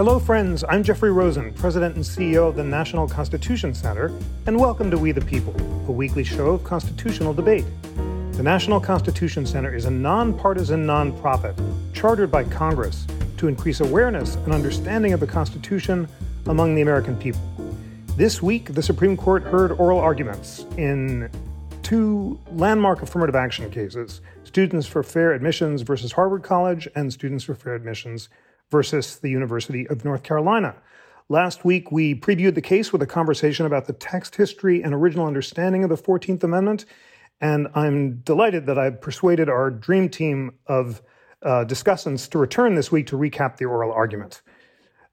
Hello, friends. I'm Jeffrey Rosen, President and CEO of the National Constitution Center, and welcome to We the People, a weekly show of constitutional debate. The National Constitution Center is a nonpartisan nonprofit chartered by Congress to increase awareness and understanding of the Constitution among the American people. This week, the Supreme Court heard oral arguments in two landmark affirmative action cases Students for Fair Admissions versus Harvard College and Students for Fair Admissions versus the University of North Carolina. Last week, we previewed the case with a conversation about the text history and original understanding of the 14th Amendment. And I'm delighted that I've persuaded our dream team of uh, discussants to return this week to recap the oral argument.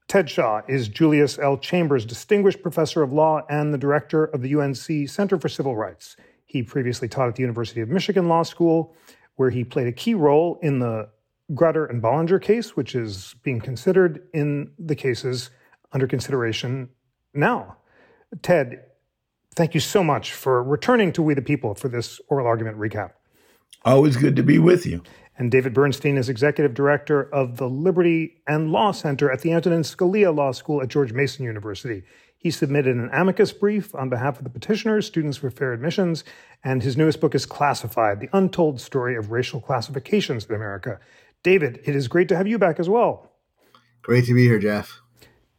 Ted Shaw is Julius L. Chambers Distinguished Professor of Law and the Director of the UNC Center for Civil Rights. He previously taught at the University of Michigan Law School, where he played a key role in the Grutter and Bollinger case, which is being considered in the cases under consideration now. Ted, thank you so much for returning to We the People for this oral argument recap. Always good to be with you. And David Bernstein is executive director of the Liberty and Law Center at the Antonin Scalia Law School at George Mason University. He submitted an amicus brief on behalf of the petitioners, Students for Fair Admissions, and his newest book is Classified The Untold Story of Racial Classifications in America. David, it is great to have you back as well. Great to be here, Jeff.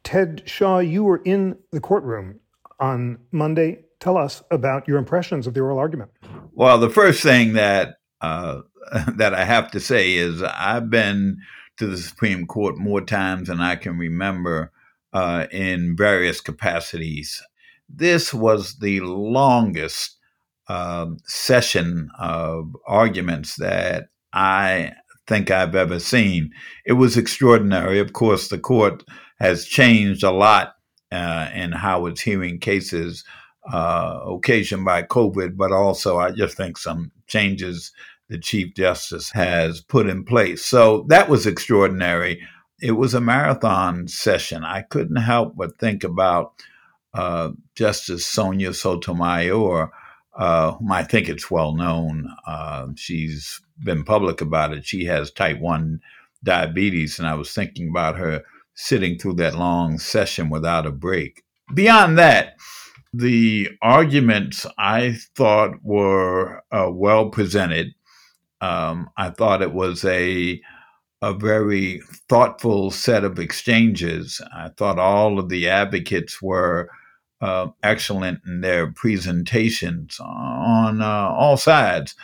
Ted Shaw, you were in the courtroom on Monday. Tell us about your impressions of the oral argument. Well, the first thing that uh, that I have to say is I've been to the Supreme Court more times than I can remember uh, in various capacities. This was the longest uh, session of arguments that I think I've ever seen. It was extraordinary. Of course, the court has changed a lot uh, in how it's hearing cases uh, occasioned by COVID, but also I just think some changes the Chief Justice has put in place. So that was extraordinary. It was a marathon session. I couldn't help but think about uh, Justice Sonia Sotomayor, uh, whom I think it's well known. Uh, she's been public about it. She has type 1 diabetes, and I was thinking about her sitting through that long session without a break. Beyond that, the arguments I thought were uh, well presented. Um, I thought it was a a very thoughtful set of exchanges. I thought all of the advocates were uh, excellent in their presentations on uh, all sides.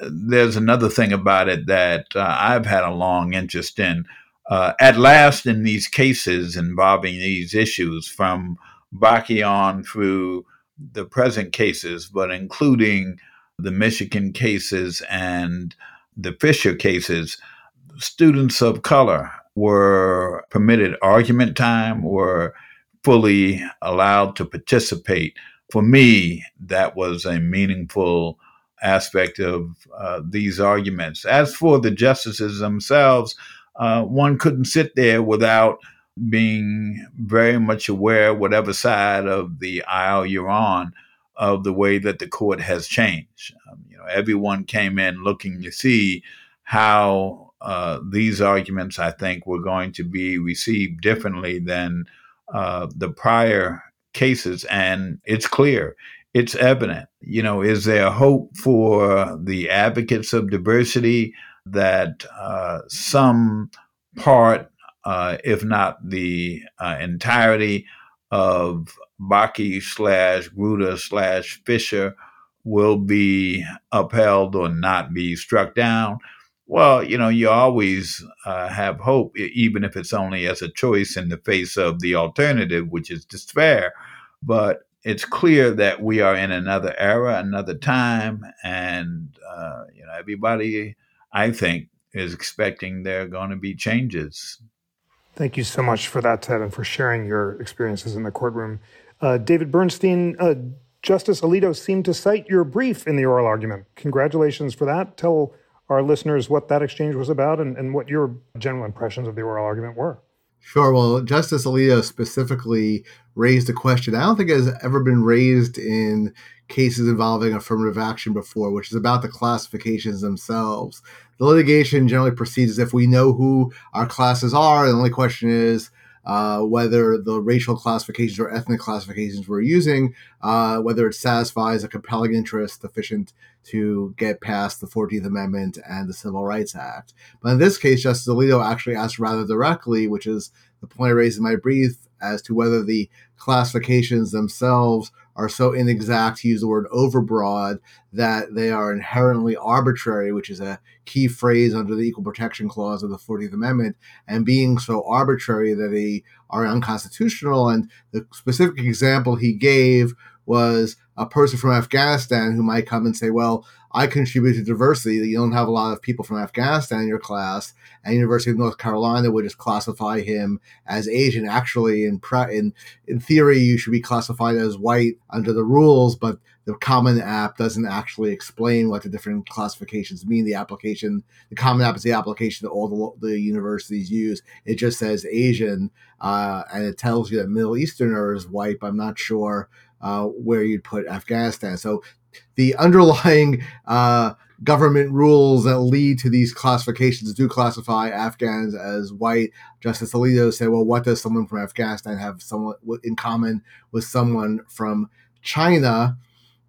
There's another thing about it that uh, I've had a long interest in. Uh, at last, in these cases involving these issues, from Bakke on through the present cases, but including the Michigan cases and the Fisher cases, students of color were permitted argument time, were fully allowed to participate. For me, that was a meaningful aspect of uh, these arguments. As for the justices themselves, uh, one couldn't sit there without being very much aware, whatever side of the aisle you're on, of the way that the court has changed. Um, you know, everyone came in looking to see how uh, these arguments, I think, were going to be received differently than uh, the prior cases, and it's clear. It's evident. You know, is there hope for the advocates of diversity that uh, some part uh, if not the uh, entirety of Bakke slash Grutter slash Fisher will be upheld or not be struck down. Well, you know, you always uh, have hope, even if it's only as a choice in the face of the alternative, which is despair. But it's clear that we are in another era, another time, and uh, you know, everybody, I think, is expecting there are going to be changes. Thank you so much for that, Ted, and for sharing your experiences in the courtroom. Uh, David Bernstein, uh, Justice Alito seemed to cite your brief in the oral argument. Congratulations for that. Tell our listeners what that exchange was about and, and what your general impressions of the oral argument were. Sure. Well, Justice Alito specifically raised a question I don't think has ever been raised in cases involving affirmative action before, which is about the classifications themselves the litigation generally proceeds as if we know who our classes are. And the only question is, uh, whether the racial classifications or ethnic classifications we're using, uh, whether it satisfies a compelling interest sufficient to get past the 14th Amendment and the Civil Rights Act. But in this case, Justice Alito actually asked rather directly, which is the point I raised in my brief, as to whether the classifications themselves are so inexact, to use the word overbroad, that they are inherently arbitrary, which is a key phrase under the Equal Protection Clause of the 14th Amendment, and being so arbitrary that they are unconstitutional. And the specific example he gave was a person from Afghanistan who might come and say, Well, I contribute to diversity. You don't have a lot of people from Afghanistan in your class, and University of North Carolina would just classify him as Asian. Actually, in pre- in in theory, you should be classified as white under the rules, but the Common App doesn't actually explain what the different classifications mean. The application, the Common App is the application that all the, the universities use. It just says Asian, uh, and it tells you that Middle Easterner is white, but I'm not sure uh, where you'd put Afghanistan. So the underlying uh, government rules that lead to these classifications do classify Afghans as white. Justice Alito said, well, what does someone from Afghanistan have somewhat in common with someone from China?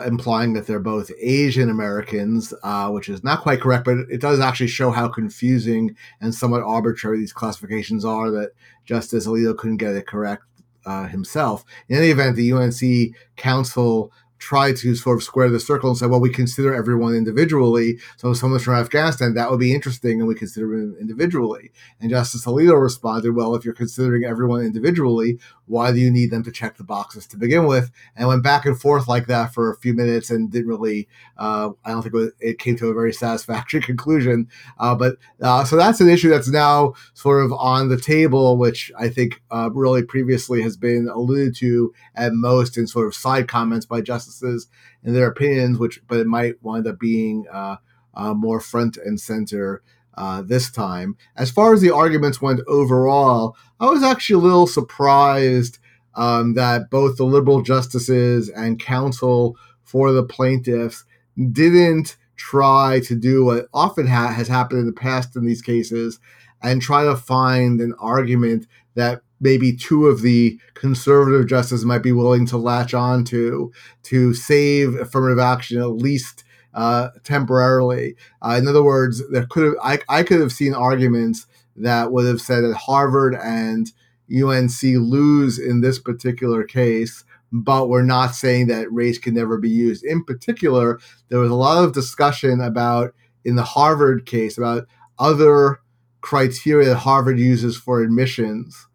Implying that they're both Asian Americans, uh, which is not quite correct, but it does actually show how confusing and somewhat arbitrary these classifications are that Justice Alito couldn't get it correct uh, himself. In any event, the UNC Counsel try to sort of square the circle and say, well, we consider everyone individually. So if someone's from Afghanistan, that would be interesting, and we consider them individually. And Justice Alito responded, well, if you're considering everyone individually, why do you need them to check the boxes to begin with? And went back and forth like that for a few minutes and didn't really, uh, I don't think it, came to a very satisfactory conclusion. Uh, but uh, so that's an issue that's now sort of on the table, which I think uh, really previously has been alluded to at most in sort of side comments by justices and their opinions, which, but it might wind up being uh, uh, more front and center uh, this time. As far as the arguments went overall, I was actually a little surprised um, that both the liberal justices and counsel for the plaintiffs didn't try to do what often ha- has happened in the past in these cases and try to find an argument that maybe two of the conservative justices might be willing to latch on to to save affirmative action at least uh, temporarily. Uh, in other words, there could have I, I could have seen arguments that would have said that Harvard and UNC lose in this particular case, but we're not saying that race can never be used. In particular, there was a lot of discussion about in the Harvard case about other criteria that Harvard uses for admissions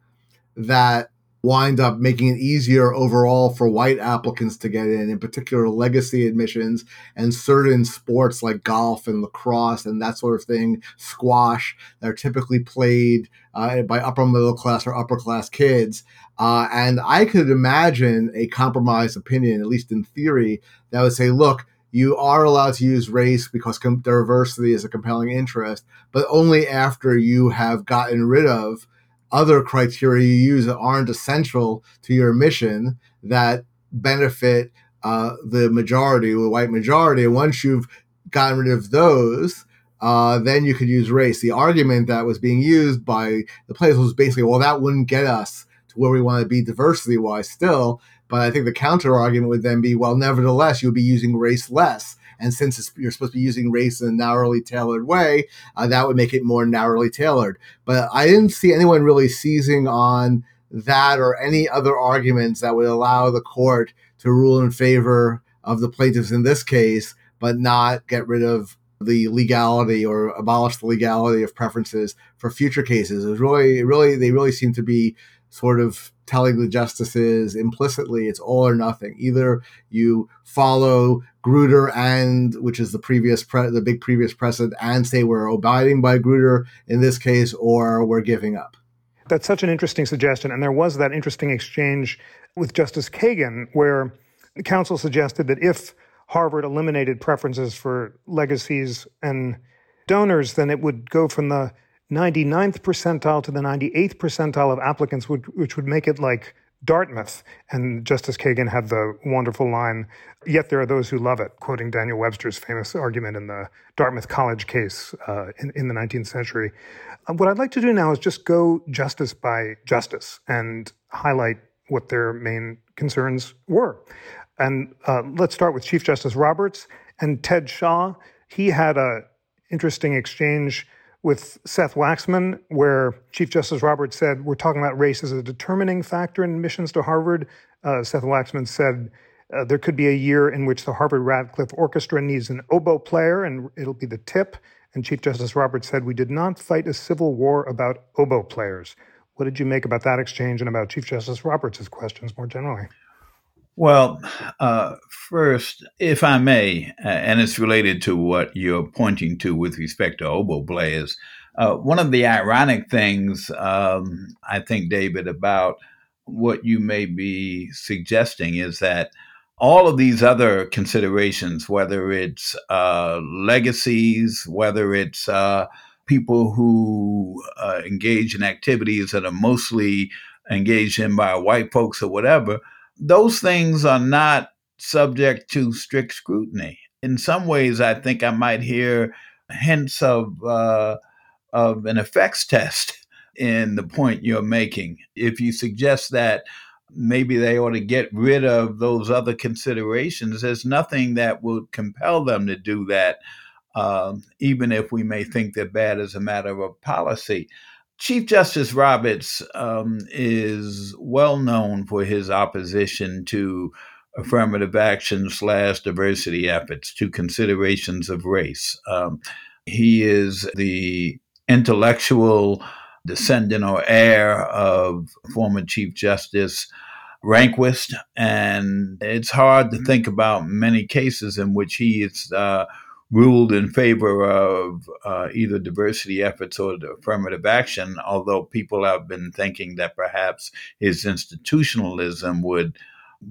that wind up making it easier overall for white applicants to get in, in particular legacy admissions and certain sports like golf and lacrosse and that sort of thing, squash that are typically played uh, by upper middle class or upper class kids. Uh, and I could imagine a compromise opinion, at least in theory, that would say, look, you are allowed to use race because com- diversity is a compelling interest, but only after you have gotten rid of other criteria you use that aren't essential to your mission that benefit uh, the majority, the white majority. Once you've gotten rid of those, uh, then you could use race. The argument that was being used by the players was basically, well, that wouldn't get us to where we want to be diversity wise still. But I think the counter argument would then be, well, nevertheless, you'll be using race less. And since you're supposed to be using race in a narrowly tailored way, uh, that would make it more narrowly tailored. But I didn't see anyone really seizing on that or any other arguments that would allow the court to rule in favor of the plaintiffs in this case, but not get rid of the legality or abolish the legality of preferences for future cases. It was really, really, they really seem to be sort of telling the justices implicitly it's all or nothing. Either you follow Grutter and which is the previous pre- the big previous precedent and say we're abiding by Grutter in this case or we're giving up. That's such an interesting suggestion and there was that interesting exchange with Justice Kagan where the counsel suggested that if Harvard eliminated preferences for legacies and donors then it would go from the 99th percentile to the 98th percentile of applicants, which, which would make it like Dartmouth. And Justice Kagan had the wonderful line, Yet there are those who love it, quoting Daniel Webster's famous argument in the Dartmouth College case uh, in, in the 19th century. Uh, what I'd like to do now is just go justice by justice and highlight what their main concerns were. And uh, let's start with Chief Justice Roberts and Ted Shaw. He had an interesting exchange with Seth Waxman, where Chief Justice Roberts said, We're talking about race as a determining factor in admissions to Harvard. Uh, Seth Waxman said, uh, There could be a year in which the Harvard Radcliffe Orchestra needs an oboe player, and it'll be the tip. And Chief Justice Roberts said, We did not fight a civil war about oboe players. What did you make about that exchange and about Chief Justice Roberts' questions more generally? Well, uh, first, if I may, and it's related to what you're pointing to with respect to oboe players, uh, one of the ironic things, um, I think, David, about what you may be suggesting is that all of these other considerations, whether it's uh, legacies, whether it's uh, people who uh, engage in activities that are mostly engaged in by white folks or whatever, those things are not subject to strict scrutiny. In some ways, I think I might hear hints of uh, of an effects test in the point you're making. If you suggest that maybe they ought to get rid of those other considerations, there's nothing that would compel them to do that, um, even if we may think they're bad as a matter of policy. Chief Justice Roberts um, is well known for his opposition to affirmative action slash diversity efforts, to considerations of race. Um, he is the intellectual descendant or heir of former Chief Justice Rehnquist, and it's hard to think about many cases in which he is uh, ruled in favor of uh, either diversity efforts or affirmative action, although people have been thinking that perhaps his institutionalism would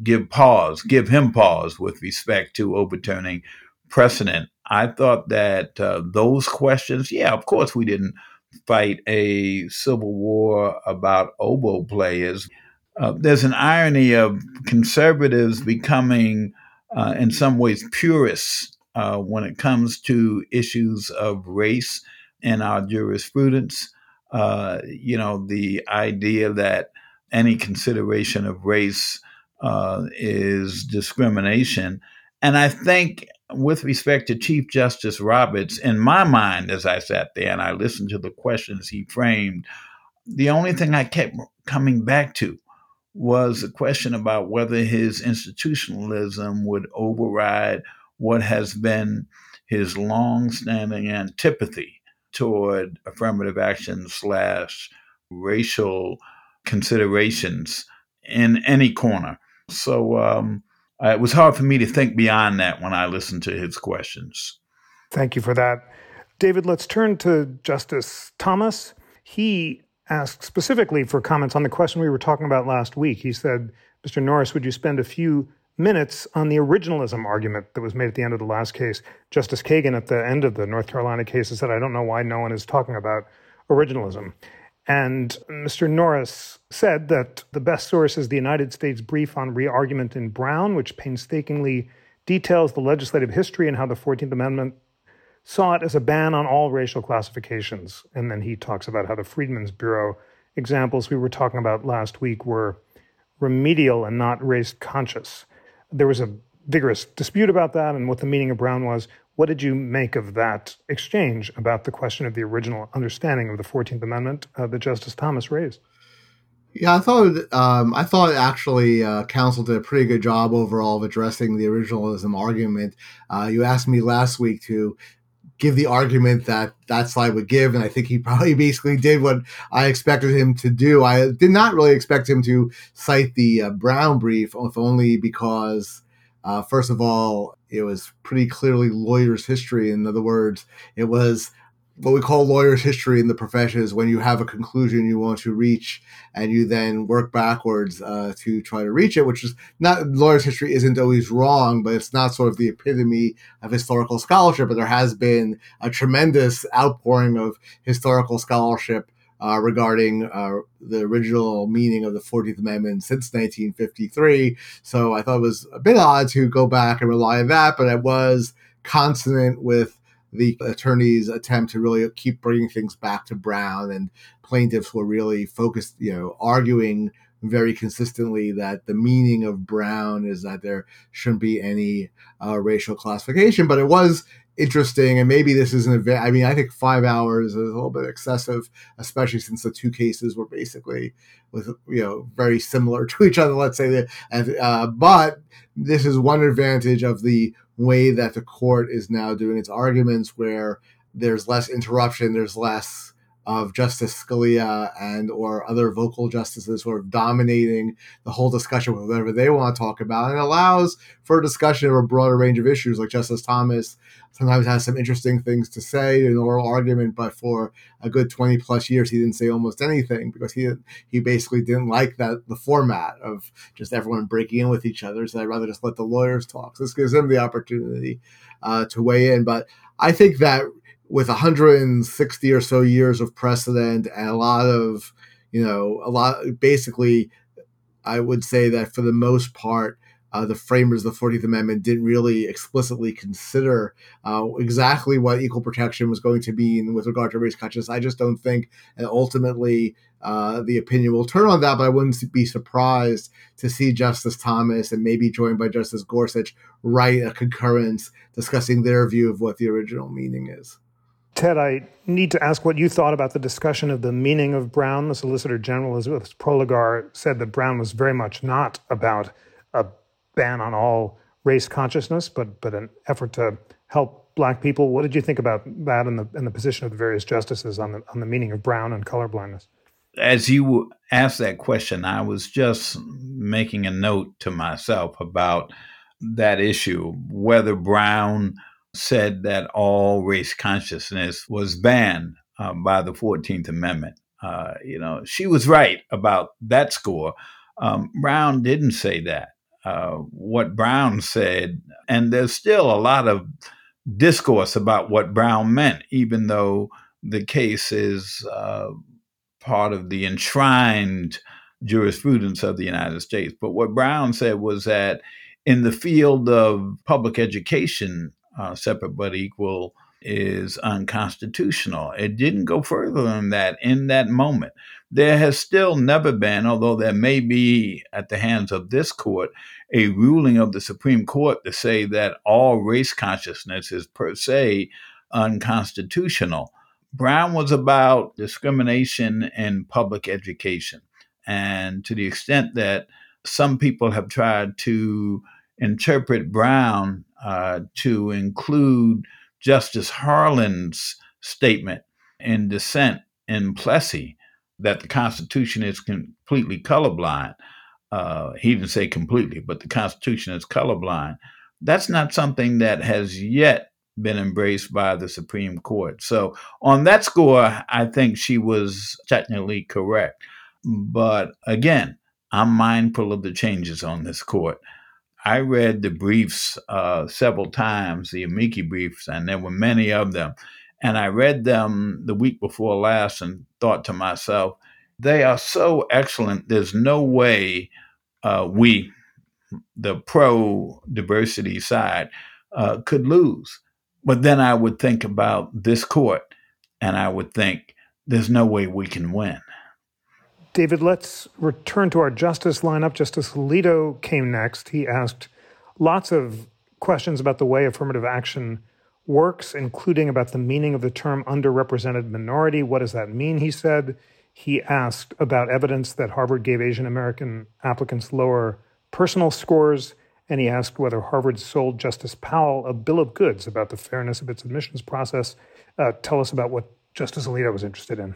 give pause, give him pause with respect to overturning precedent. I thought that uh, those questions, yeah, of course, we didn't fight a civil war about oboe players. Uh, there's an irony of conservatives becoming, uh, in some ways, purists uh, when it comes to issues of race in our jurisprudence. Uh, you know, the idea that any consideration of race uh, is discrimination. And I think, with respect to Chief Justice Roberts, in my mind, as I sat there and I listened to the questions he framed, the only thing I kept coming back to was the question about whether his institutionalism would override what has been his long-standing antipathy toward affirmative action slash racial considerations in any corner. So um, it was hard for me to think beyond that when I listened to his questions. Thank you for that. David, let's turn to Justice Thomas. He asked specifically for comments on the question we were talking about last week. He said, Mr. Norris, would you spend a few minutes on the originalism argument that was made at the end of the last case. Justice Kagan at the end of the North Carolina case said, I don't know why no one is talking about originalism. And Mr. Norris said that the best source is the United States brief on re-argument in Brown, which painstakingly details the legislative history and how the 14th Amendment saw it as a ban on all racial classifications. And then he talks about how the Freedmen's Bureau examples we were talking about last week were remedial and not race conscious there was a vigorous dispute about that and what the meaning of Brown was. What did you make of that exchange about the question of the original understanding of the Fourteenth Amendment uh, that Justice Thomas raised? Yeah, I thought um, I thought actually uh, counsel did a pretty good job overall of addressing the originalism argument. Uh, you asked me last week to give the argument that that slide would give, and I think he probably basically did what I expected him to do. I did not really expect him to cite the uh, Brown brief, if only because, uh, first of all, it was pretty clearly lawyer's history. In other words, it was what we call lawyer's history in the profession is when you have a conclusion you want to reach and you then work backwards uh, to try to reach it, which is not lawyer's history isn't always wrong, but it's not sort of the epitome of historical scholarship. But there has been a tremendous outpouring of historical scholarship uh, regarding uh, the original meaning of the 14th Amendment since 1953. So I thought it was a bit odd to go back and rely on that, but it was consonant with the attorney's attempt to really keep bringing things back to Brown, and plaintiffs were really focused, you know, arguing very consistently that the meaning of Brown is that there shouldn't be any uh, racial classification. But it was interesting, and maybe this is an event. I mean, I think five hours is a little bit excessive, especially since the two cases were basically with you know very similar to each other. Let's say that, uh, but this is one advantage of the way that the court is now doing its arguments, where there's less interruption, there's less of Justice Scalia and or other vocal justices sort of dominating the whole discussion with whatever they want to talk about, and allows for discussion of a broader range of issues. Like Justice Thomas sometimes has some interesting things to say in oral argument, but for a good twenty plus years, he didn't say almost anything because he he basically didn't like that the format of just everyone breaking in with each other. So I'd rather just let the lawyers talk. So this gives him the opportunity uh, to weigh in, but. I think that with 160 or so years of precedent and a lot of, you know, a lot, basically, I would say that for the most part, uh, the framers of the 14th Amendment didn't really explicitly consider uh, exactly what equal protection was going to mean with regard to race consciousness. I just don't think, and ultimately, uh, the opinion will turn on that, but I wouldn't be surprised to see Justice Thomas and maybe joined by Justice Gorsuch write a concurrence discussing their view of what the original meaning is. Ted, I need to ask what you thought about the discussion of the meaning of Brown. The Solicitor General, Elizabeth Prelogar, said that Brown was very much not about a ban on all race consciousness, but but an effort to help black people. What did you think about that and the and the position of the various justices on the on the meaning of Brown and colorblindness? As you asked that question, I was just making a note to myself about that issue, whether Brown said that all race consciousness was banned uh, by the 14th Amendment. Uh, you know, she was right about that score. Um, Brown didn't say that. Uh, what Brown said, and there's still a lot of discourse about what Brown meant, even though the case is uh, part of the enshrined jurisprudence of the United States. But what Brown said was that in the field of public education, uh, separate but equal is unconstitutional. It didn't go further than that in that moment. There has still never been, although there may be at the hands of this court, a ruling of the Supreme Court to say that all race consciousness is per se unconstitutional. Brown was about discrimination in public education. And to the extent that some people have tried to interpret Brown uh, to include Justice Harlan's statement in dissent in Plessy that the Constitution is completely colorblind. Uh, he didn't say completely, but the Constitution is colorblind. That's not something that has yet been embraced by the Supreme Court. So, on that score, I think she was technically correct. But again, I'm mindful of the changes on this court. I read the briefs uh, several times, the amici briefs, and there were many of them. And I read them the week before last and thought to myself, they are so excellent. There's no way uh, we, the pro diversity side, uh, could lose. But then I would think about this court and I would think, there's no way we can win. David, let's return to our justice lineup. Justice Alito came next. He asked lots of questions about the way affirmative action works, including about the meaning of the term underrepresented minority. What does that mean? He said. He asked about evidence that Harvard gave Asian American applicants lower personal scores, and he asked whether Harvard sold Justice Powell a bill of goods about the fairness of its admissions process. Uh, tell us about what Justice Alito was interested in.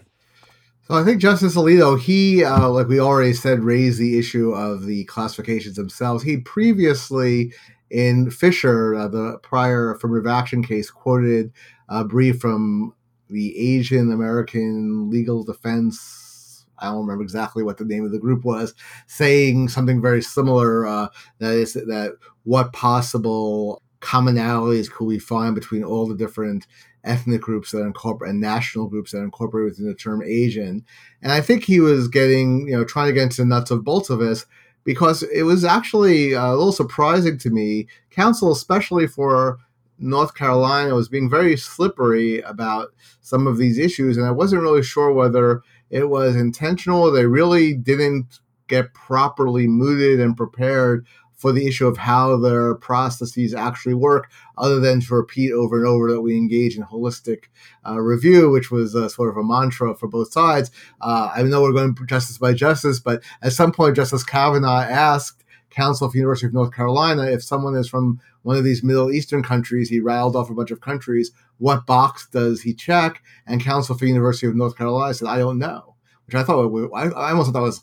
So I think Justice Alito, he, uh, like we already said, raised the issue of the classifications themselves. He previously, in Fisher, uh, the prior affirmative action case, quoted a brief from the Asian American Legal Defense. I don't remember exactly what the name of the group was, saying something very similar. Uh, that is that what possible commonalities could we find between all the different ethnic groups that incorporate and national groups that incorporate within the term Asian. And I think he was getting, you know, trying to get into the nuts of bolts of this because it was actually uh, a little surprising to me. Counsel, especially for North Carolina, was being very slippery about some of these issues, and I wasn't really sure whether it was intentional. They really didn't get properly mooted and prepared for the issue of how their processes actually work, other than to repeat over and over that we engage in holistic uh, review, which was uh, sort of a mantra for both sides. Uh, I know we're going justice by justice, but at some point, Justice Kavanaugh asked counsel for the University of North Carolina if someone is from one of these Middle Eastern countries, he rattled off a bunch of countries, what box does he check? And counsel for the University of North Carolina said, I don't know which I thought I almost thought was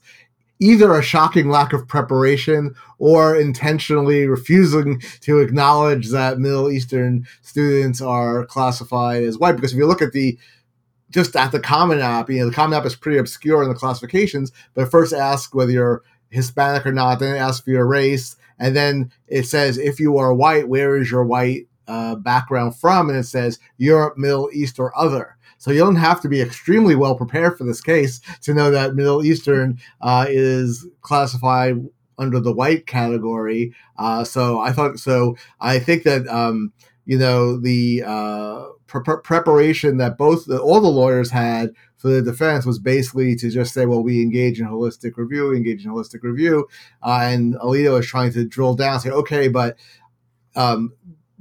either a shocking lack of preparation or intentionally refusing to acknowledge that Middle Eastern students are classified as white. Because if you look at the just at the Common App, you know, the Common App is pretty obscure in the classifications, but first ask whether you're Hispanic or not, then it asks for your race, and then it says if you are white, where is your white uh, background from? And it says Europe, Middle East, or other. So you don't have to be extremely well prepared for this case to know that Middle Eastern uh, is classified under the white category. Uh, so I thought so. I think that um, you know the uh, pre- preparation that both the, all the lawyers had for the defense was basically to just say, well, we engage in holistic review, engage in holistic review, uh, and Alito is trying to drill down, say, okay, but um,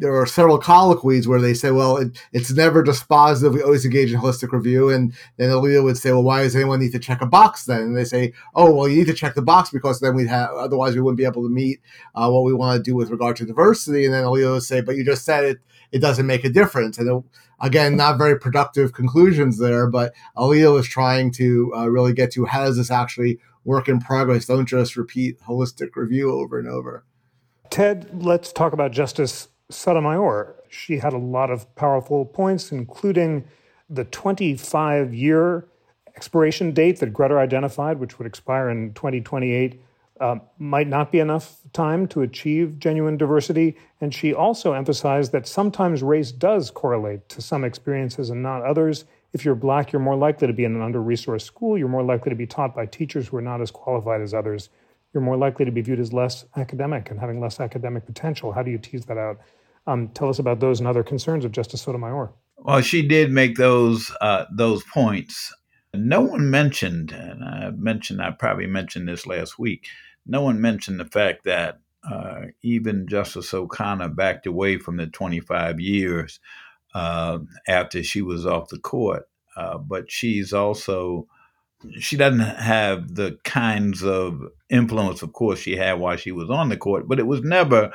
there are several colloquies where they say, well, it, it's never dispositive. We always engage in holistic review. And then Alito would say, well, why does anyone need to check a box then? And they say, oh, well, you need to check the box because then we'd have, otherwise we wouldn't be able to meet uh, what we want to do with regard to diversity. And then Alito would say, but you just said it, it doesn't make a difference. And it, again, not very productive conclusions there, but Alito is trying to uh, really get to how does this actually work in progress? Don't just repeat holistic review over and over. Ted, let's talk about Justice Sotomayor. She had a lot of powerful points, including the 25 year expiration date that Grutter identified, which would expire in 2028, uh, might not be enough time to achieve genuine diversity. And she also emphasized that sometimes race does correlate to some experiences and not others. If you're black, you're more likely to be in an under resourced school. You're more likely to be taught by teachers who are not as qualified as others. You're more likely to be viewed as less academic and having less academic potential. How do you tease that out? Um, tell us about those and other concerns of Justice Sotomayor. Well, she did make those uh, those points. No one mentioned, and I mentioned, I probably mentioned this last week. No one mentioned the fact that uh, even Justice O'Connor backed away from the 25 years uh, after she was off the court. Uh, but she's also she doesn't have the kinds of influence, of course, she had while she was on the court. But it was never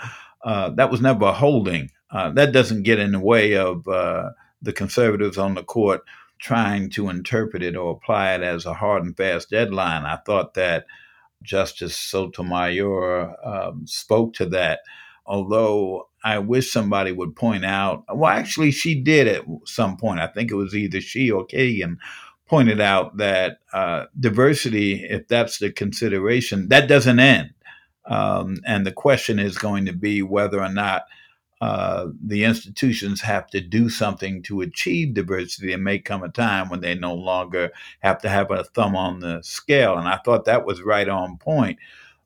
uh, that was never a holding. Uh, that doesn't get in the way of uh, the conservatives on the court trying to interpret it or apply it as a hard and fast deadline. I thought that Justice Sotomayor um, spoke to that, although I wish somebody would point out. Well, actually, she did at some point. I think it was either she or Kagan pointed out that uh, diversity, if that's the consideration, that doesn't end. Um, and the question is going to be whether or not uh, the institutions have to do something to achieve diversity. There may come a time when they no longer have to have a thumb on the scale. And I thought that was right on point.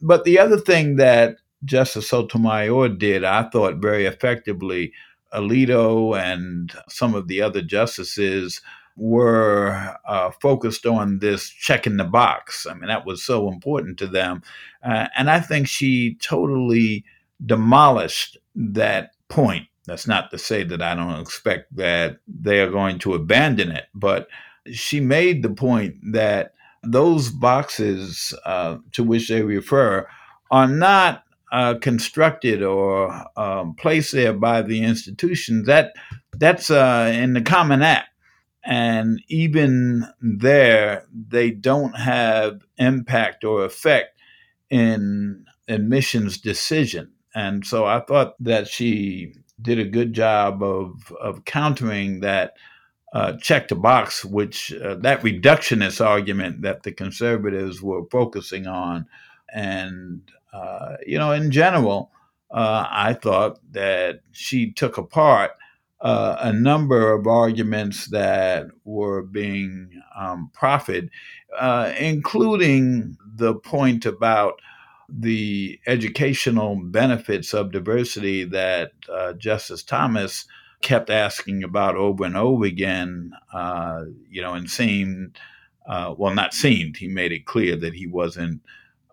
But the other thing that Justice Sotomayor did, I thought very effectively, Alito and some of the other justices were uh, focused on this checking the box. I mean, that was so important to them. Uh, and I think she totally demolished that point. That's not to say that I don't expect that they are going to abandon it, but she made the point that those boxes uh, to which they refer are not uh, constructed or um, placed there by the institutions. That that's uh, in the Common App and even there, they don't have impact or effect in admissions decision. And so I thought that she did a good job of, of countering that uh, check the box, which uh, that reductionist argument that the conservatives were focusing on. And, uh, you know, in general, uh, I thought that she took apart uh, a number of arguments that were being um, proffered, uh, including the point about the educational benefits of diversity that uh, Justice Thomas kept asking about over and over again, uh, you know, and seemed, uh, well, not seemed, he made it clear that he wasn't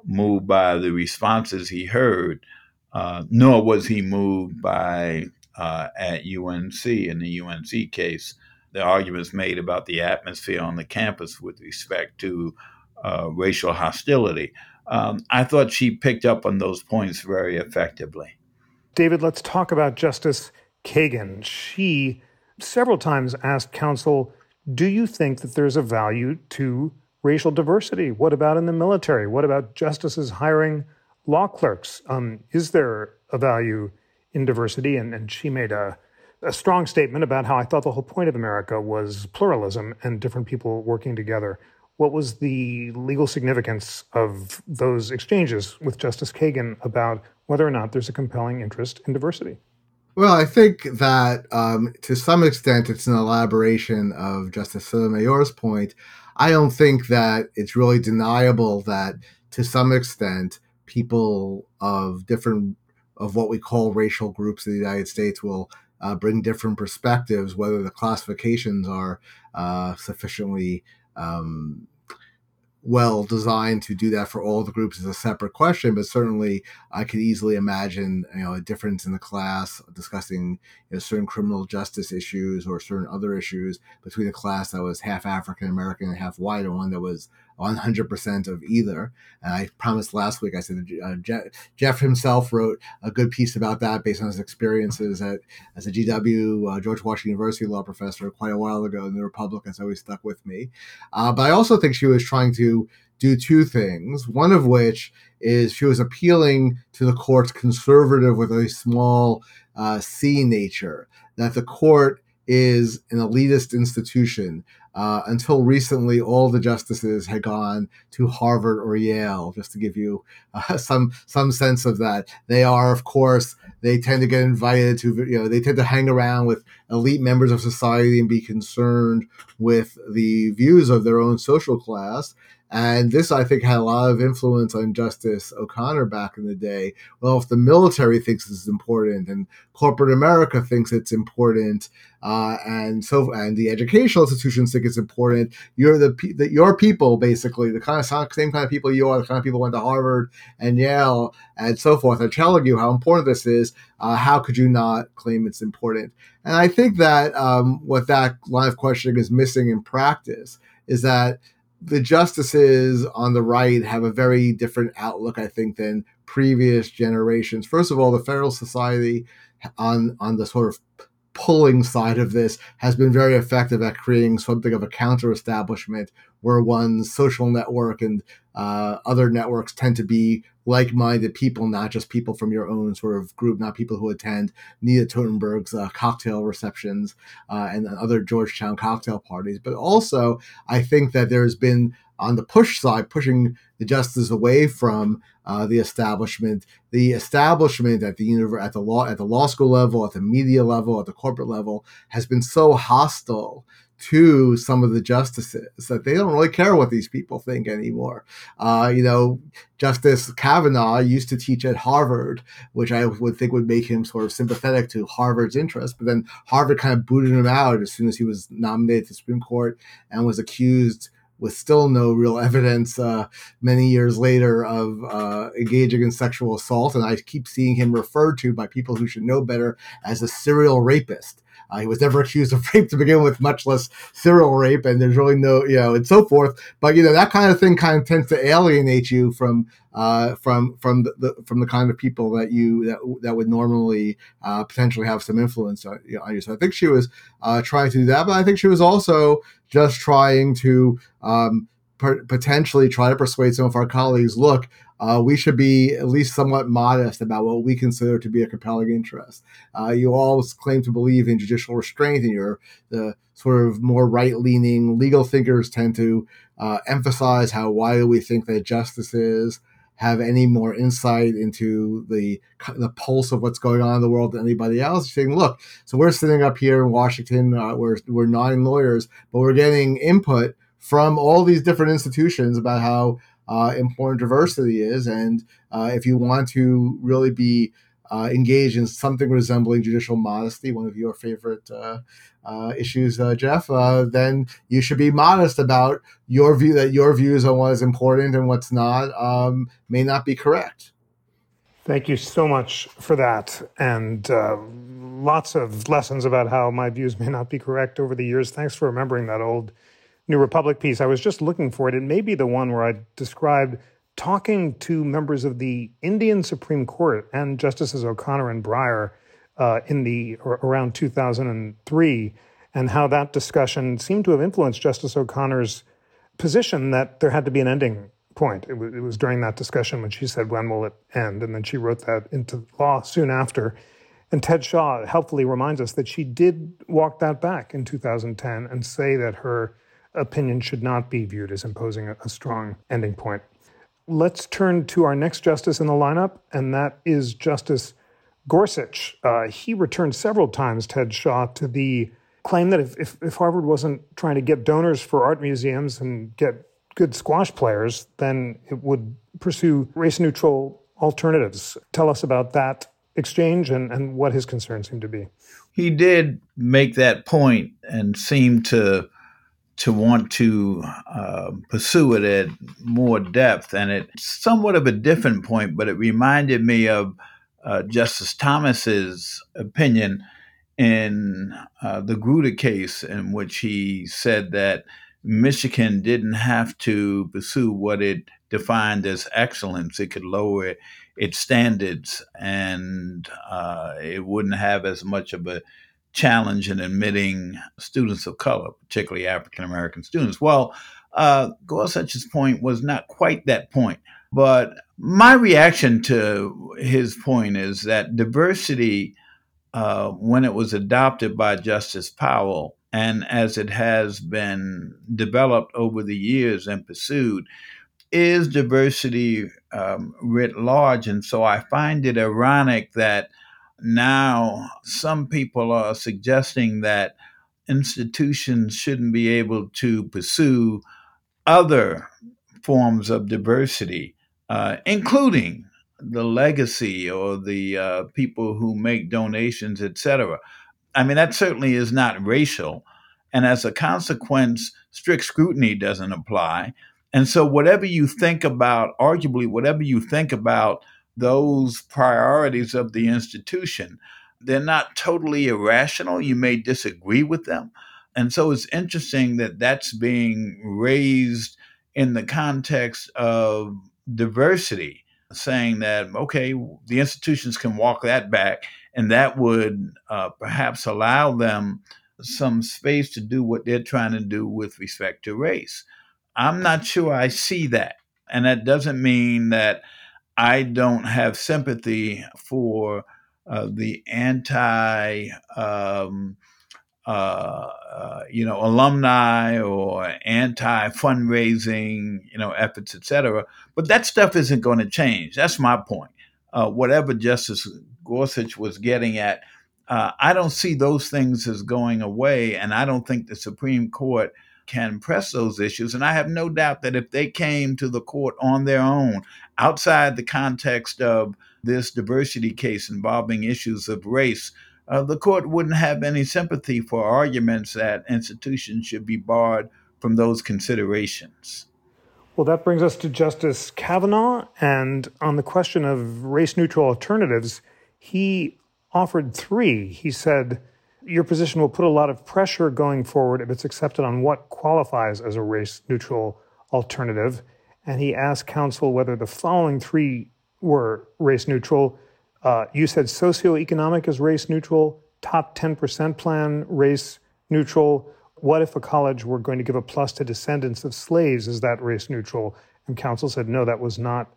moved by the responses he heard, uh, nor was he moved by uh, at UNC in the UNC case, the arguments made about the atmosphere on the campus with respect to uh, racial hostility. Um, I thought she picked up on those points very effectively. David, let's talk about Justice Kagan. She several times asked counsel, Do you think that there's a value to racial diversity? What about in the military? What about justices hiring law clerks? Um, is there a value in diversity. And, and she made a, a strong statement about how I thought the whole point of America was pluralism and different people working together. What was the legal significance of those exchanges with Justice Kagan about whether or not there's a compelling interest in diversity? Well, I think that um, to some extent it's an elaboration of Justice Sotomayor's point. I don't think that it's really deniable that to some extent people of different of what we call racial groups in the United States will uh, bring different perspectives, whether the classifications are uh, sufficiently um, well designed to do that for all the groups is a separate question, but certainly I could easily imagine you know a difference in the class discussing you know, certain criminal justice issues or certain other issues between a class that was half African American and half white and one that was 100% of either. And I promised last week, I said uh, Jeff, Jeff, himself wrote a good piece about that based on his experiences at, as a GW, uh, George Washington University law professor quite a while ago, and the Republicans always stuck with me. Uh, but I also think she was trying to do two things, one of which is she was appealing to the court's conservative with a small uh, c nature, that the court is an elitist institution uh, until recently, all the justices had gone to Harvard or Yale, just to give you uh, some some sense of that. They are, of course, they tend to get invited to, you know, they tend to hang around with elite members of society and be concerned with the views of their own social class. And this, I think, had a lot of influence on Justice O'Connor back in the day. Well, if the military thinks this is important and corporate America thinks it's important, uh, and so and the educational institutions think it's important, you're the, the your people basically the kind of same kind of people you are, the kind of people who went to Harvard and Yale and so forth are telling you how important this is. Uh, how could you not claim it's important? And I think that um, what that line of questioning is missing in practice is that the justices on the right have a very different outlook, I think, than previous generations. First of all, the Federalist Society on on the sort of pulling side of this has been very effective at creating something of a counter establishment where one's social network and uh, other networks tend to be like-minded people, not just people from your own sort of group, not people who attend Nina Totenberg's uh, cocktail receptions uh, and other Georgetown cocktail parties. But also, I think that there's been on the push side, pushing the justices away from uh, the establishment. The establishment at the univer- at the law at the law school level, at the media level, at the corporate level, has been so hostile to some of the justices that they don't really care what these people think anymore. Uh, you know, Justice Kavanaugh used to teach at Harvard, which I would think would make him sort of sympathetic to Harvard's interest. But then Harvard kind of booted him out as soon as he was nominated to the Supreme Court and was accused with still no real evidence uh, many years later of uh, engaging in sexual assault. And I keep seeing him referred to by people who should know better as a serial rapist. Uh, he was never accused of rape to begin with, much less serial rape, and there's really no, you know, and so forth. But you know, that kind of thing kind of tends to alienate you from uh, from from the, the, from the kind of people that you that that would normally uh, potentially have some influence on, you. So I think she was uh, trying to do that, but I think she was also just trying to um, potentially try to persuade some of our colleagues. Look, uh, we should be at least somewhat modest about what we consider to be a compelling interest. Uh, you all claim to believe in judicial restraint, and you're the sort of more right leaning legal thinkers tend to uh, emphasize how why we think that justice is have any more insight into the the pulse of what's going on in the world than anybody else. Saying, look, so we're sitting up here in Washington, uh, we're we're nine lawyers, but we're getting input from all these different institutions about how uh, important diversity is, and uh, if you want to really be uh, engage in something resembling judicial modesty, one of your favorite uh, issues, uh, Jeff, uh, then you should be modest about your view that your views on what is important and what's not um, may not be correct. Thank you so much for that. And uh, lots of lessons about how my views may not be correct over the years. Thanks for remembering that old New Republic piece. I was just looking for it. It may be the one where I described talking to members of the Indian Supreme Court and Justices O'Connor and Breyer uh, in the around 2003, and how that discussion seemed to have influenced Justice O'Connor's position that there had to be an ending point. It was, it was during that discussion when she said, "When will it end?" and then she wrote that into law soon after. And Ted Shaw helpfully reminds us that she did walk that back in 2010 and say that her opinion should not be viewed as imposing a strong ending point. Let's turn to our next justice in the lineup, and that is Justice Gorsuch. Uh, he returned several times, Ted Shaw, to the claim that if, if, if, Harvard wasn't trying to get donors for art museums and get good squash players, then it would pursue race neutral alternatives. Tell us about that exchange and, and what his concerns seem to be. He did make that point and seemed to to want to uh, pursue it at more depth. And it's somewhat of a different point, but it reminded me of uh, Justice Thomas's opinion in uh, the Grutter case, in which he said that Michigan didn't have to pursue what it defined as excellence. It could lower its standards and uh, it wouldn't have as much of a challenge in admitting students of color, particularly African American students. Well, uh, Gorsuch's point was not quite that point. But my reaction to his point is that diversity, uh, when it was adopted by Justice Powell, and as it has been developed over the years and pursued, is diversity um, writ large. And so I find it ironic that now some people are suggesting that institutions shouldn't be able to pursue other forms of diversity, uh, including the legacy or the uh, people who make donations, etc. I mean, that certainly is not racial. And as a consequence, strict scrutiny doesn't apply. And so, whatever you think about, arguably, whatever you think about those priorities of the institution. They're not totally irrational. You may disagree with them. And so it's interesting that that's being raised in the context of diversity, saying that, okay, the institutions can walk that back, and that would uh, perhaps allow them some space to do what they're trying to do with respect to race. I'm not sure I see that. And that doesn't mean that I don't have sympathy for uh, the anti, um, uh, uh, you know, alumni or anti fundraising, you know, efforts, etc. But that stuff isn't going to change. That's my point. Uh, whatever Justice Gorsuch was getting at, uh, I don't see those things as going away, and I don't think the Supreme Court can press those issues. And I have no doubt that if they came to the court on their own, outside the context of this diversity case involving issues of race, uh, the court wouldn't have any sympathy for arguments that institutions should be barred from those considerations. Well, that brings us to Justice Kavanaugh. And on the question of race neutral alternatives, he offered three. He said, your position will put a lot of pressure going forward if it's accepted on what qualifies as a race neutral alternative. And he asked counsel whether the following three were race neutral. Uh, you said socioeconomic is race neutral, top 10% plan, race neutral. What if a college were going to give a plus to descendants of slaves? Is that race neutral? And counsel said, no, that was not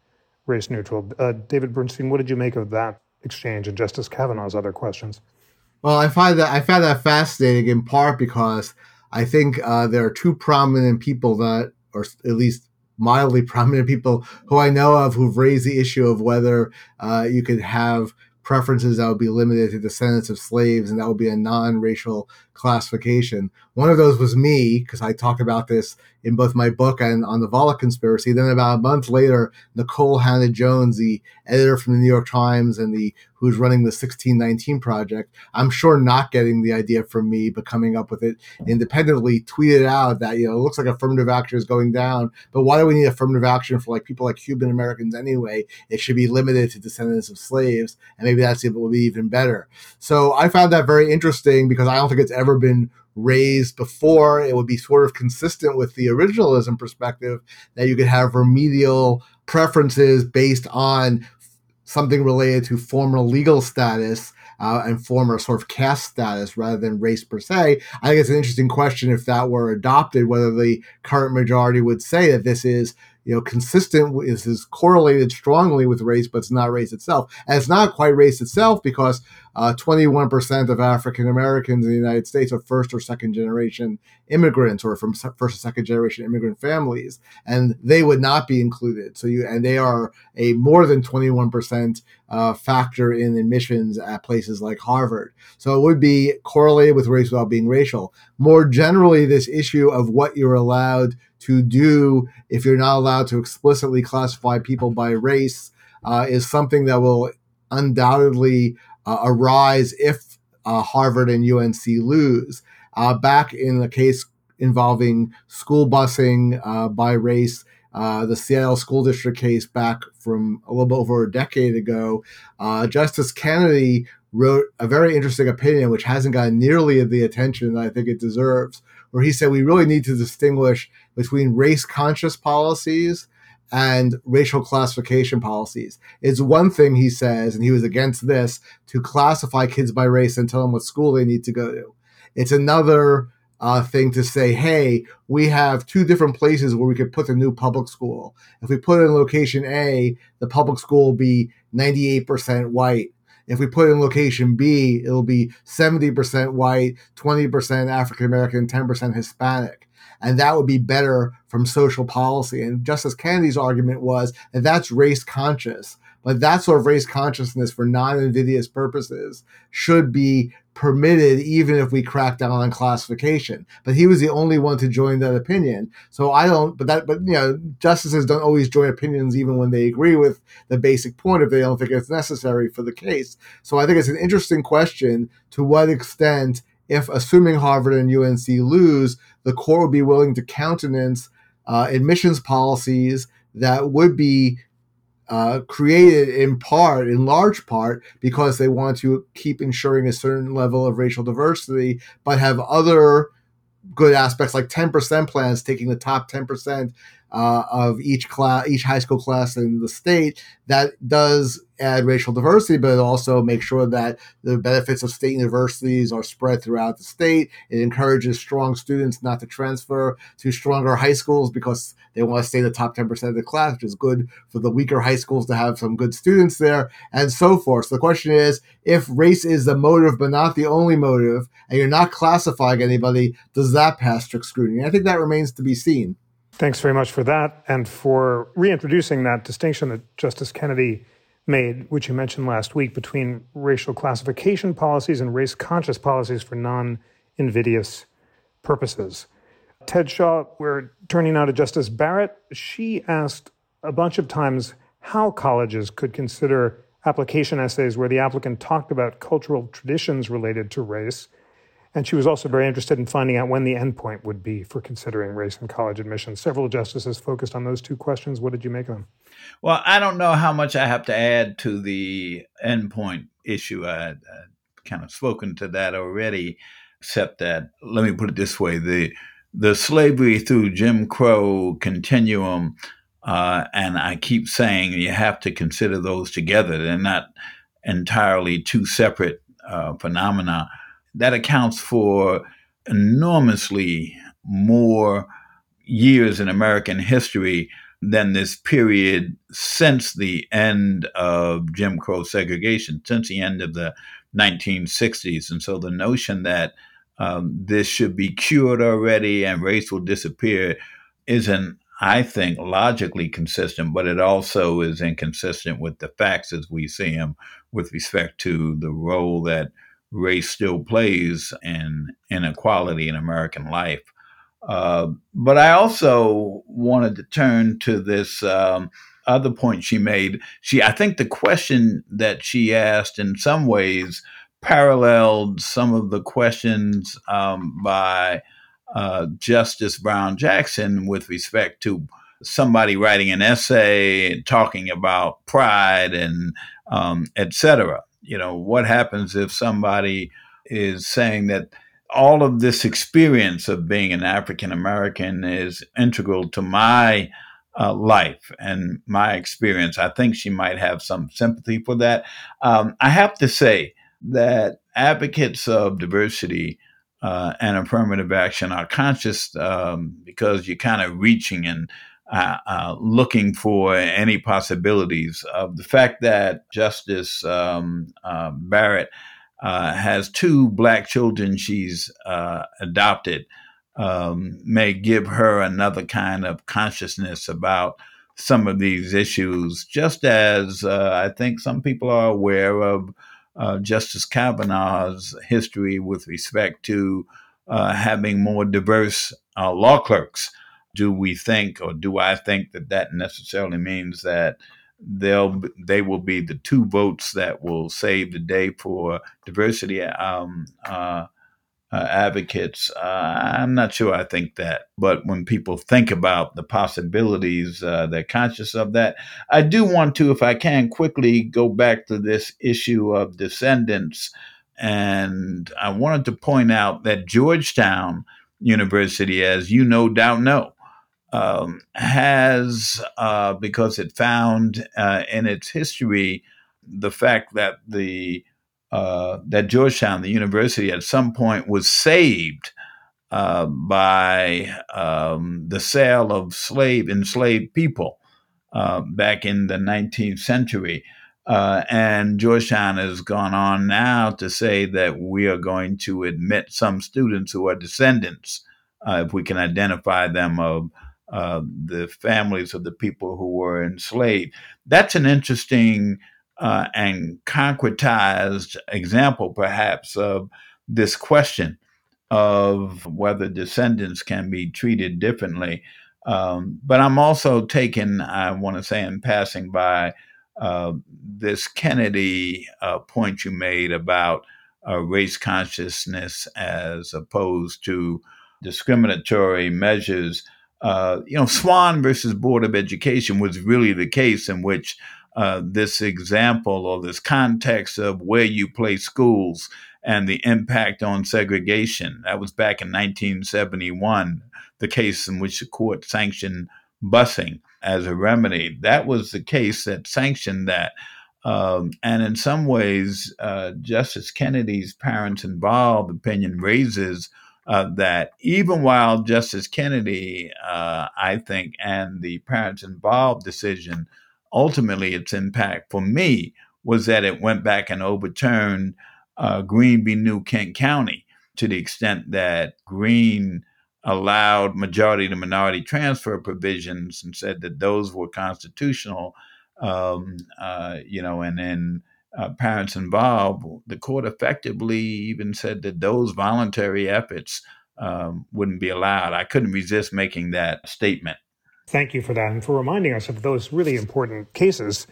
race neutral. Uh, David Bernstein, what did you make of that exchange and Justice Kavanaugh's other questions? Well, I find that I found that fascinating in part because I think uh, there are two prominent people that, or at least mildly prominent people who I know of who've raised the issue of whether uh, you could have preferences that would be limited to descendants of slaves and that would be a non-racial classification. One of those was me because I talked about this in both my book and on the Volokh conspiracy. Then about a month later, Nicole Hannah-Jones, the editor from the New York Times and the who's running the 1619 project, I'm sure not getting the idea from me, but coming up with it independently, tweeted out that you know it looks like affirmative action is going down, but why do we need affirmative action for like people like Cuban Americans anyway? It should be limited to descendants of slaves, and maybe that's it will be even better. So I found that very interesting because I don't think it's ever been raised before. It would be sort of consistent with the originalism perspective that you could have remedial preferences based on something related to former legal status uh, and former sort of caste status rather than race per se. I think it's an interesting question if that were adopted, whether the current majority would say that this is you know, consistent is, is correlated strongly with race, but it's not race itself. And it's not quite race itself because uh, 21% of African Americans in the United States are first or second generation immigrants or from first or second generation immigrant families, and they would not be included. So you, and they are a more than 21% uh, factor in admissions at places like Harvard. So it would be correlated with race without being racial. More generally, this issue of what you're allowed to do if you're not allowed to explicitly classify people by race uh, is something that will undoubtedly arise if uh, Harvard and UNC lose. Uh, back in the case involving school busing uh, by race, uh, the Seattle School District case back from a little bit over a decade ago, Justice Kennedy wrote a very interesting opinion, which hasn't gotten nearly the attention that I think it deserves, where he said we really need to distinguish between race conscious policies and racial classification policies. It's one thing, he says, and he was against this, to classify kids by race and tell them what school they need to go to. It's another uh, thing to say, hey, we have two different places where we could put the new public school. If we put it in location A, the public school will be 98% white. If we put it in location B, it'll be 70% white, 20% African American, 10% Hispanic. And that would be better from social policy. And Justice Kennedy's argument was that that's race conscious. But that sort of race consciousness for non invidious purposes should be permitted even if we crack down on classification. But he was the only one to join that opinion. So I don't but that but you know, justices don't always join opinions even when they agree with the basic point if they don't think it's necessary for the case. So I think it's an interesting question to what extent if assuming Harvard and UNC lose, the court would be willing to countenance uh, admissions policies that would be uh, created in part, in large part, because they want to keep ensuring a certain level of racial diversity, but have other good aspects like 10% plans taking the top 10% uh, of each class, each high school class in the state. That does add racial diversity, but it also makes sure that the benefits of state universities are spread throughout the state. It encourages strong students not to transfer to stronger high schools because they want to stay the top 10% of the class, which is good for the weaker high schools to have some good students there, and so forth. So the question is if race is the motive, but not the only motive, and you're not classifying anybody, does that pass strict scrutiny? I think that remains to be seen. Thanks very much for that and for reintroducing that distinction that Justice Kennedy made, which you mentioned last week, between racial classification policies and race conscious policies for non invidious purposes. Ted Shaw, we're turning now to Justice Barrett. She asked a bunch of times how colleges could consider application essays where the applicant talked about cultural traditions related to race and she was also very interested in finding out when the endpoint would be for considering race in college admissions. Several justices focused on those two questions. What did you make of them? Well, I don't know how much I have to add to the endpoint issue. I, I kind of spoken to that already, except that let me put it this way: the the slavery through Jim Crow continuum, uh, and I keep saying you have to consider those together. They're not entirely two separate uh, phenomena that accounts for enormously more years in American history than this period since the end of Jim Crow segregation, since the end of the 1960s. And so the notion that um, this should be cured already and race will disappear isn't, I think, logically consistent, but it also is inconsistent with the facts as we see them with respect to the role that race still plays in inequality in American life. Uh, but I also wanted to turn to this um, other point she made. She, I think, the question that she asked in some ways paralleled some of the questions um, by uh, Justice Brown Jackson with respect to somebody writing an essay talking about pride and um, etc. You know, what happens if somebody is saying that all of this experience of being an African American is integral to my uh, life and my experience. I think she might have some sympathy for that. Um, I have to say that advocates of diversity uh, and affirmative action are conscious um, because you're kind of reaching and uh, uh, looking for any possibilities of the fact that Justice um, uh, Barrett uh, has two black children she's uh, adopted um, may give her another kind of consciousness about some of these issues, just as I think some people are aware of uh, Justice Kavanaugh's history with respect to uh, having more diverse uh, law clerks. Do we think, or do I think that that necessarily means that they'll they will be the two votes that will save the day for diversity? Um, uh, advocates. Uh, I'm not sure I think that, but when people think about the possibilities, uh, they're conscious of that. I do want to, if I can, quickly go back to this issue of descendants. And I wanted to point out that Georgetown University, as you no doubt know, um, has, uh, because it found uh, in its history the fact that the uh, that Georgetown, the university, at some point was saved uh, by um, the sale of slave enslaved people uh, back in the 19th century. Uh, and Georgetown has gone on now to say that we are going to admit some students who are descendants, uh, if we can identify them of the families of the people who were enslaved. That's an interesting uh, and concretized example, perhaps, of this question of whether descendants can be treated differently. Um, but I'm also taken, I want to say in passing, by uh, this Kennedy uh, point you made about uh, race consciousness as opposed to discriminatory measures. Uh, you know, Swann versus Board of Education was really the case in which uh, this example or this context of where you place schools and the impact on segregation. That was back in 1971, the case in which the court sanctioned busing as a remedy. That was the case that sanctioned that. Um, and in some ways, uh, Justice Kennedy's parents involved opinion raises uh, that even while Justice Kennedy, uh, I think, and the parents involved decision ultimately its impact for me was that it went back and overturned uh, Green v. New Kent County to the extent that Green allowed majority to minority transfer provisions and said that those were constitutional. Um, uh, you know, and then uh, parents involved, the court effectively even said that those voluntary efforts um, wouldn't be allowed. I couldn't resist making that statement. Thank you for that and for reminding us of those really important cases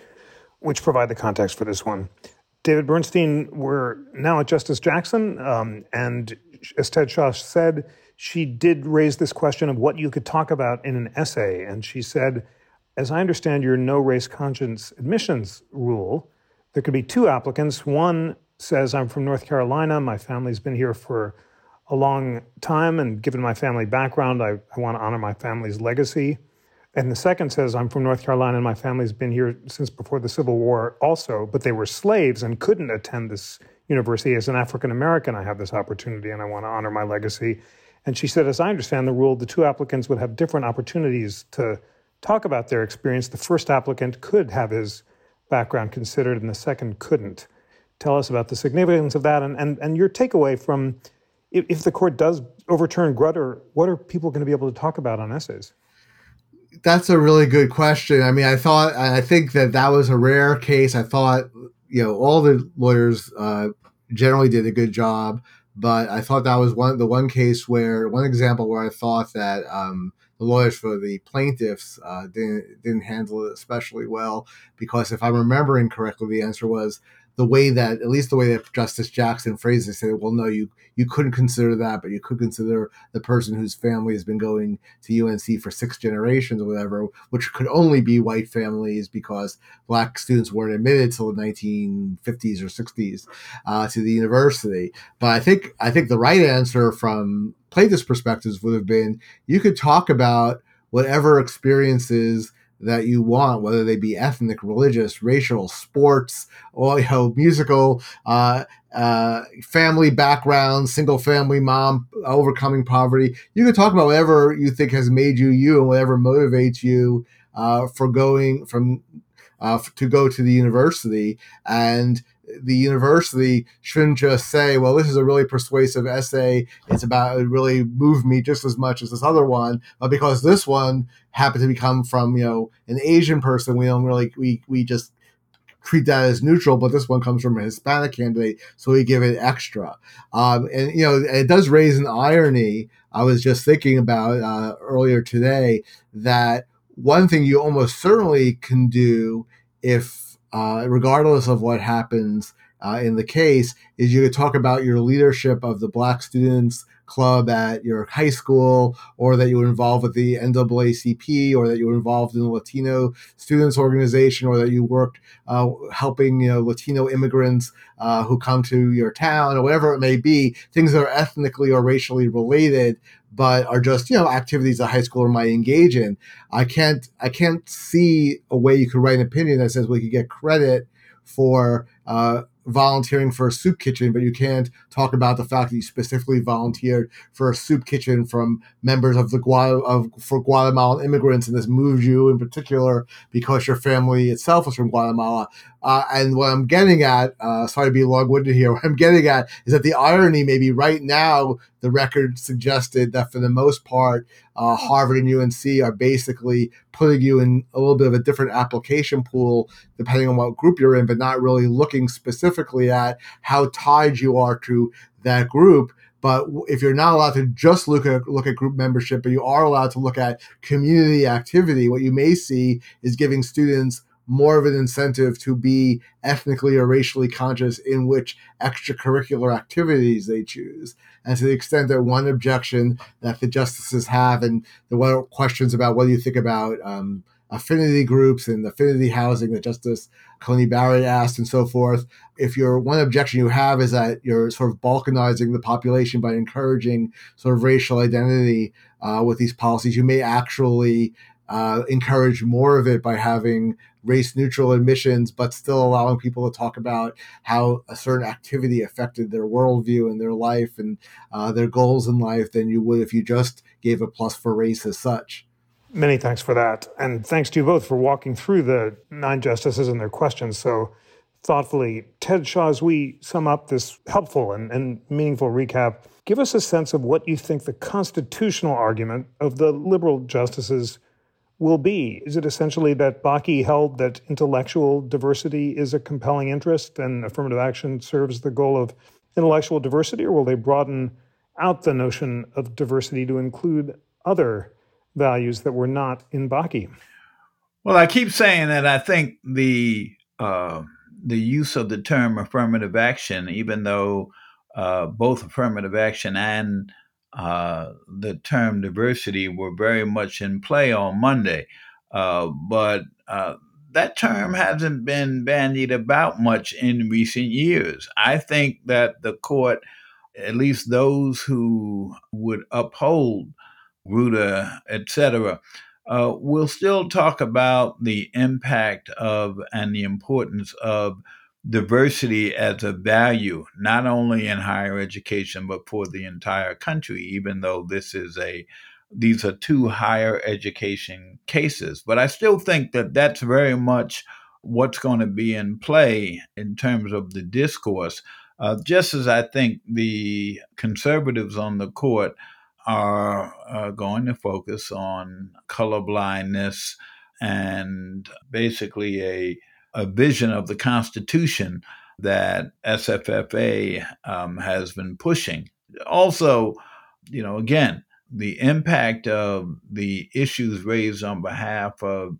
which provide the context for this one. David Bernstein, we're now at Justice Jackson, um, and as Ted Shaw said, she did raise this question of what you could talk about in an essay. And she said, as I understand your no race conscience admissions rule, there could be two applicants. One says, I'm from North Carolina, my family's been here for a long time, and given my family background, I, I want to honor my family's legacy. And the second says, I'm from North Carolina and my family's been here since before the Civil War also, but they were slaves and couldn't attend this university. As an African American, I have this opportunity and I want to honor my legacy. And she said, as I understand the rule, the two applicants would have different opportunities to talk about their experience. The first applicant could have his background considered and the second couldn't. Tell us about the significance of that and, and, and your takeaway from if, if the court does overturn Grutter, what are people going to be able to talk about on essays? That's a really good question. I mean, I thought, I think that that was a rare case. I thought, you know, all the lawyers uh, generally did a good job, but I thought that was one the one case where one example where I thought that um, the lawyers for the plaintiffs uh, didn't didn't handle it especially well because if I'm remembering correctly, the answer was the way that at least the way that Justice Jackson phrased it said, well, no, you you couldn't consider that, but you could consider the person whose family has been going to UNC for six generations or whatever, which could only be white families because black students weren't admitted till the 1950s or 60s uh, to the university. But I think I think the right answer from plaintiff's perspectives would have been you could talk about whatever experiences that you want, whether they be ethnic, religious, racial, sports, or you know, musical, uh, uh, family background, single family mom, overcoming poverty. You can talk about whatever you think has made you you and whatever motivates you uh, for going from uh, to go to the university and the university shouldn't just say, well, this is a really persuasive essay. It's about, it really moved me just as much as this other one. But because this one happened to become from, you know, an Asian person, we don't really, we, we just treat that as neutral, but this one comes from a Hispanic candidate, so we give it extra. Um, and, you know, it does raise an irony. I was just thinking about uh, earlier today that one thing you almost certainly can do if uh, regardless of what happens uh, in the case, is you could talk about your leadership of the Black Students Club at your high school, or that you were involved with the NAACP, or that you were involved in the Latino Students Organization, or that you worked uh, helping you know Latino immigrants uh, who come to your town, or whatever it may be. Things that are ethnically or racially related but are just you know activities a high schooler might engage in. I can't I can't see a way you could write an opinion that says we could get credit for uh, volunteering for a soup kitchen, but you can't talk about the fact that you specifically volunteered for a soup kitchen from members of the Gua- of for Guatemalan immigrants, and this moves you in particular because your family itself is from Guatemala. Uh, and what I'm getting at, uh, sorry to be long-winded here, what I'm getting at is that the irony, maybe right now, the record suggested that for the most part, uh, Harvard and UNC are basically putting you in a little bit of a different application pool depending on what group you're in, but not really looking specifically at how tied you are to that group. But if you're not allowed to just look at look at group membership, but you are allowed to look at community activity, what you may see is giving students more of an incentive to be ethnically or racially conscious in which extracurricular activities they choose. And to the extent that one objection that the justices have, and the questions about what do you think about um, affinity groups and affinity housing that Justice Coney Barrett asked and so forth. If your one objection you have is that you're sort of balkanizing the population by encouraging sort of racial identity uh, with these policies, you may actually uh, encourage more of it by having race neutral admissions, but still allowing people to talk about how a certain activity affected their worldview and their life and uh, their goals in life than you would if you just gave a plus for race as such. Many thanks for that. And thanks to you both for walking through the nine justices and their questions so thoughtfully. Ted Shaw, as we sum up this helpful and, and meaningful recap, give us a sense of what you think the constitutional argument of the liberal justices will be? Is it essentially that Bakke held that intellectual diversity is a compelling interest and affirmative action serves the goal of intellectual diversity, or will they broaden out the notion of diversity to include other values that were not in Bakke? Well, I keep saying that I think the uh, the use of the term affirmative action, even though uh, both affirmative action and uh, the term diversity were very much in play on Monday. Uh, but uh, that term hasn't been bandied about much in recent years. I think that the court, at least those who would uphold Grutter, etc., uh, will still talk about the impact of and the importance of diversity as a value, not only in higher education, but for the entire country, even though this is a these are two higher education cases. But I still think that that's very much what's going to be in play in terms of the discourse. Uh, just as I think the conservatives on the court are uh, going to focus on colorblindness and basically a, a vision of the Constitution that SFFA um, has been pushing. Also, you know, again, the impact of the issues raised on behalf of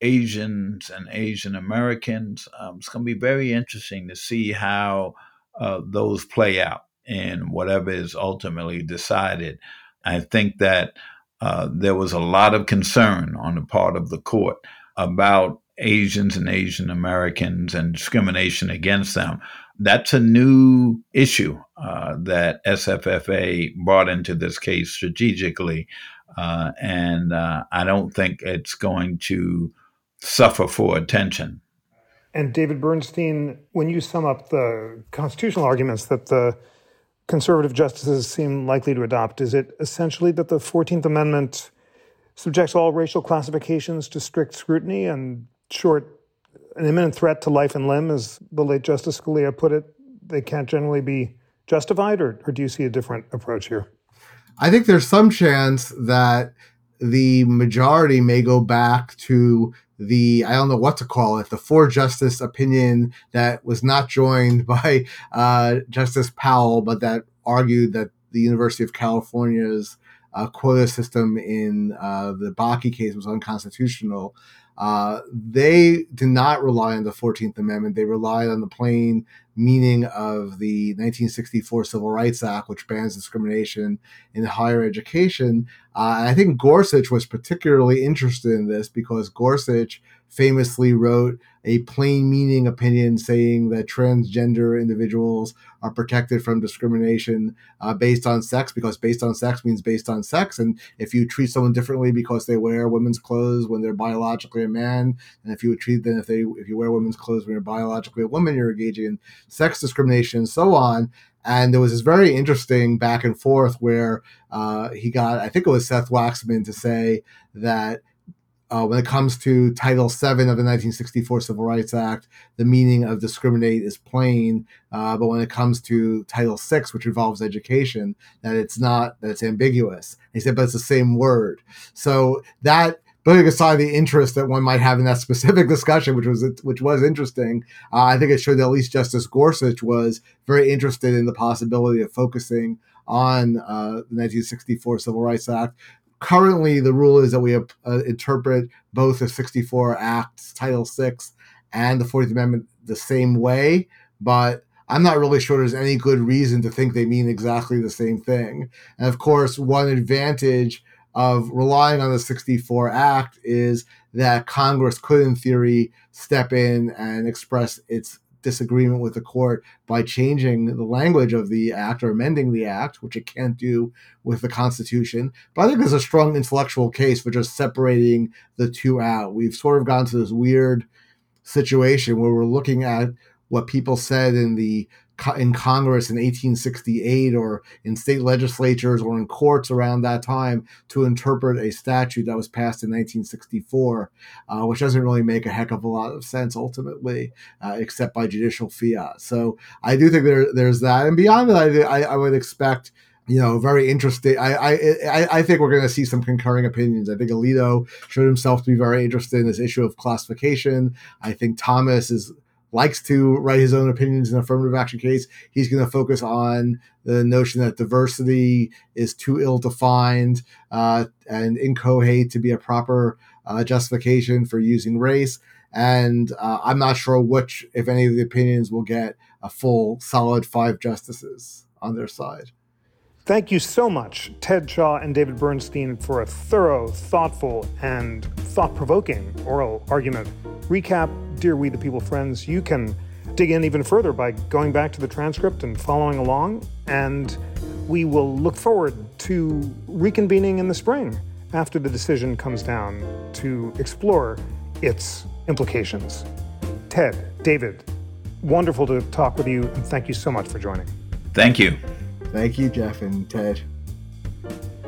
Asians and Asian Americans. Um, it's going to be very interesting to see how uh, those play out in whatever is ultimately decided. I think that uh, there was a lot of concern on the part of the court about Asians and Asian Americans and discrimination against them. That's a new issue uh, that SFFA brought into this case strategically. Uh, and uh, I don't think it's going to suffer for attention. And David Bernstein, when you sum up the constitutional arguments that the conservative justices seem likely to adopt, is it essentially that the 14th Amendment subjects all racial classifications to strict scrutiny and short an imminent threat to life and limb, as the late Justice Scalia put it, they can't generally be justified, or, or do you see a different approach here? I think there's some chance that the majority may go back to the I don't know what to call it the four justice opinion that was not joined by uh, Justice Powell, but that argued that the University of California's uh, quota system in uh, the Bakke case was unconstitutional. Uh, they did not rely on the 14th Amendment. They relied on the plain meaning of the 1964 Civil Rights Act, which bans discrimination in higher education. Uh, I think Gorsuch was particularly interested in this because Gorsuch famously wrote a plain meaning opinion saying that transgender individuals are protected from discrimination uh, based on sex because based on sex means based on sex. And if you treat someone differently because they wear women's clothes when they're biologically a man, and if you would treat them if they if you wear women's clothes when you're biologically a woman, you're engaging in sex discrimination and so on. And there was this very interesting back and forth where uh, he got, I think it was Seth Waxman to say that uh, when it comes to Title VII of the 1964 Civil Rights Act, the meaning of discriminate is plain. Uh, but when it comes to Title VI, which involves education, that it's not, that it's ambiguous. And he said, but it's the same word. So that, putting aside the interest that one might have in that specific discussion, which was which was interesting, uh, I think it showed that at least Justice Gorsuch was very interested in the possibility of focusing on uh, the 1964 Civil Rights Act, currently the rule is that we uh, interpret both the 64 acts title 6 and the 14th amendment the same way but i'm not really sure there's any good reason to think they mean exactly the same thing. And of course one advantage of relying on the 64 act is that congress could in theory step in and express its disagreement with the court by changing the language of the act or amending the act, which it can't do with the Constitution. But I think there's a strong intellectual case for just separating the two out. We've sort of gone to this weird situation where we're looking at what people said in the in Congress in 1868 or in state legislatures or in courts around that time to interpret a statute that was passed in 1964, uh, which doesn't really make a heck of a lot of sense ultimately, uh, except by judicial fiat. So I do think there, there's that. And beyond that, I, I would expect you know, very interesting. I I I think we're going to see some concurring opinions. I think Alito showed himself to be very interested in this issue of classification. I think Thomas is likes to write his own opinions in affirmative action case. He's going to focus on the notion that diversity is too ill defined uh, and incoherent to be a proper uh, justification for using race. And uh, I'm not sure which, if any of the opinions will get a full solid five justices on their side. Thank you so much, Ted Shaw and David Bernstein, for a thorough, thoughtful, and thought provoking oral argument. Recap, dear We the People friends, you can dig in even further by going back to the transcript and following along. And we will look forward to reconvening in the spring after the decision comes down to explore its implications. Ted, David, wonderful to talk with you, and thank you so much for joining. Thank you. Thank you, Jeff and Ted.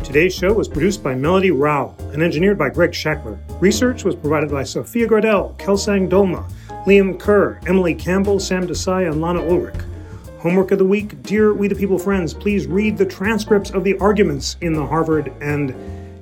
Today's show was produced by Melody Rao and engineered by Greg Scheckler. Research was provided by Sophia Gardell, Kelsang Dolma, Liam Kerr, Emily Campbell, Sam Desai, and Lana Ulrich. Homework of the week Dear We the People friends, please read the transcripts of the arguments in the Harvard and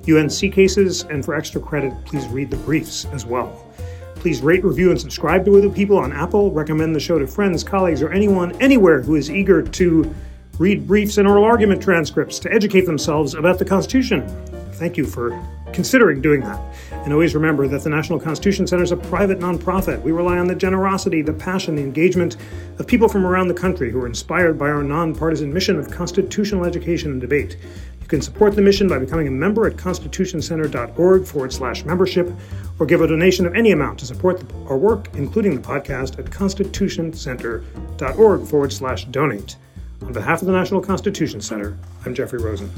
UNC cases, and for extra credit, please read the briefs as well. Please rate, review, and subscribe to We the People on Apple. Recommend the show to friends, colleagues, or anyone anywhere who is eager to read briefs and oral argument transcripts to educate themselves about the Constitution. Thank you for considering doing that. And always remember that the National Constitution Center is a private nonprofit. We rely on the generosity, the passion, the engagement of people from around the country who are inspired by our nonpartisan mission of constitutional education and debate. You can support the mission by becoming a member at constitutioncenter.org forward slash membership or give a donation of any amount to support our work, including the podcast, at constitutioncenter.org forward slash donate. On behalf of the National Constitution Center, I'm Jeffrey Rosen.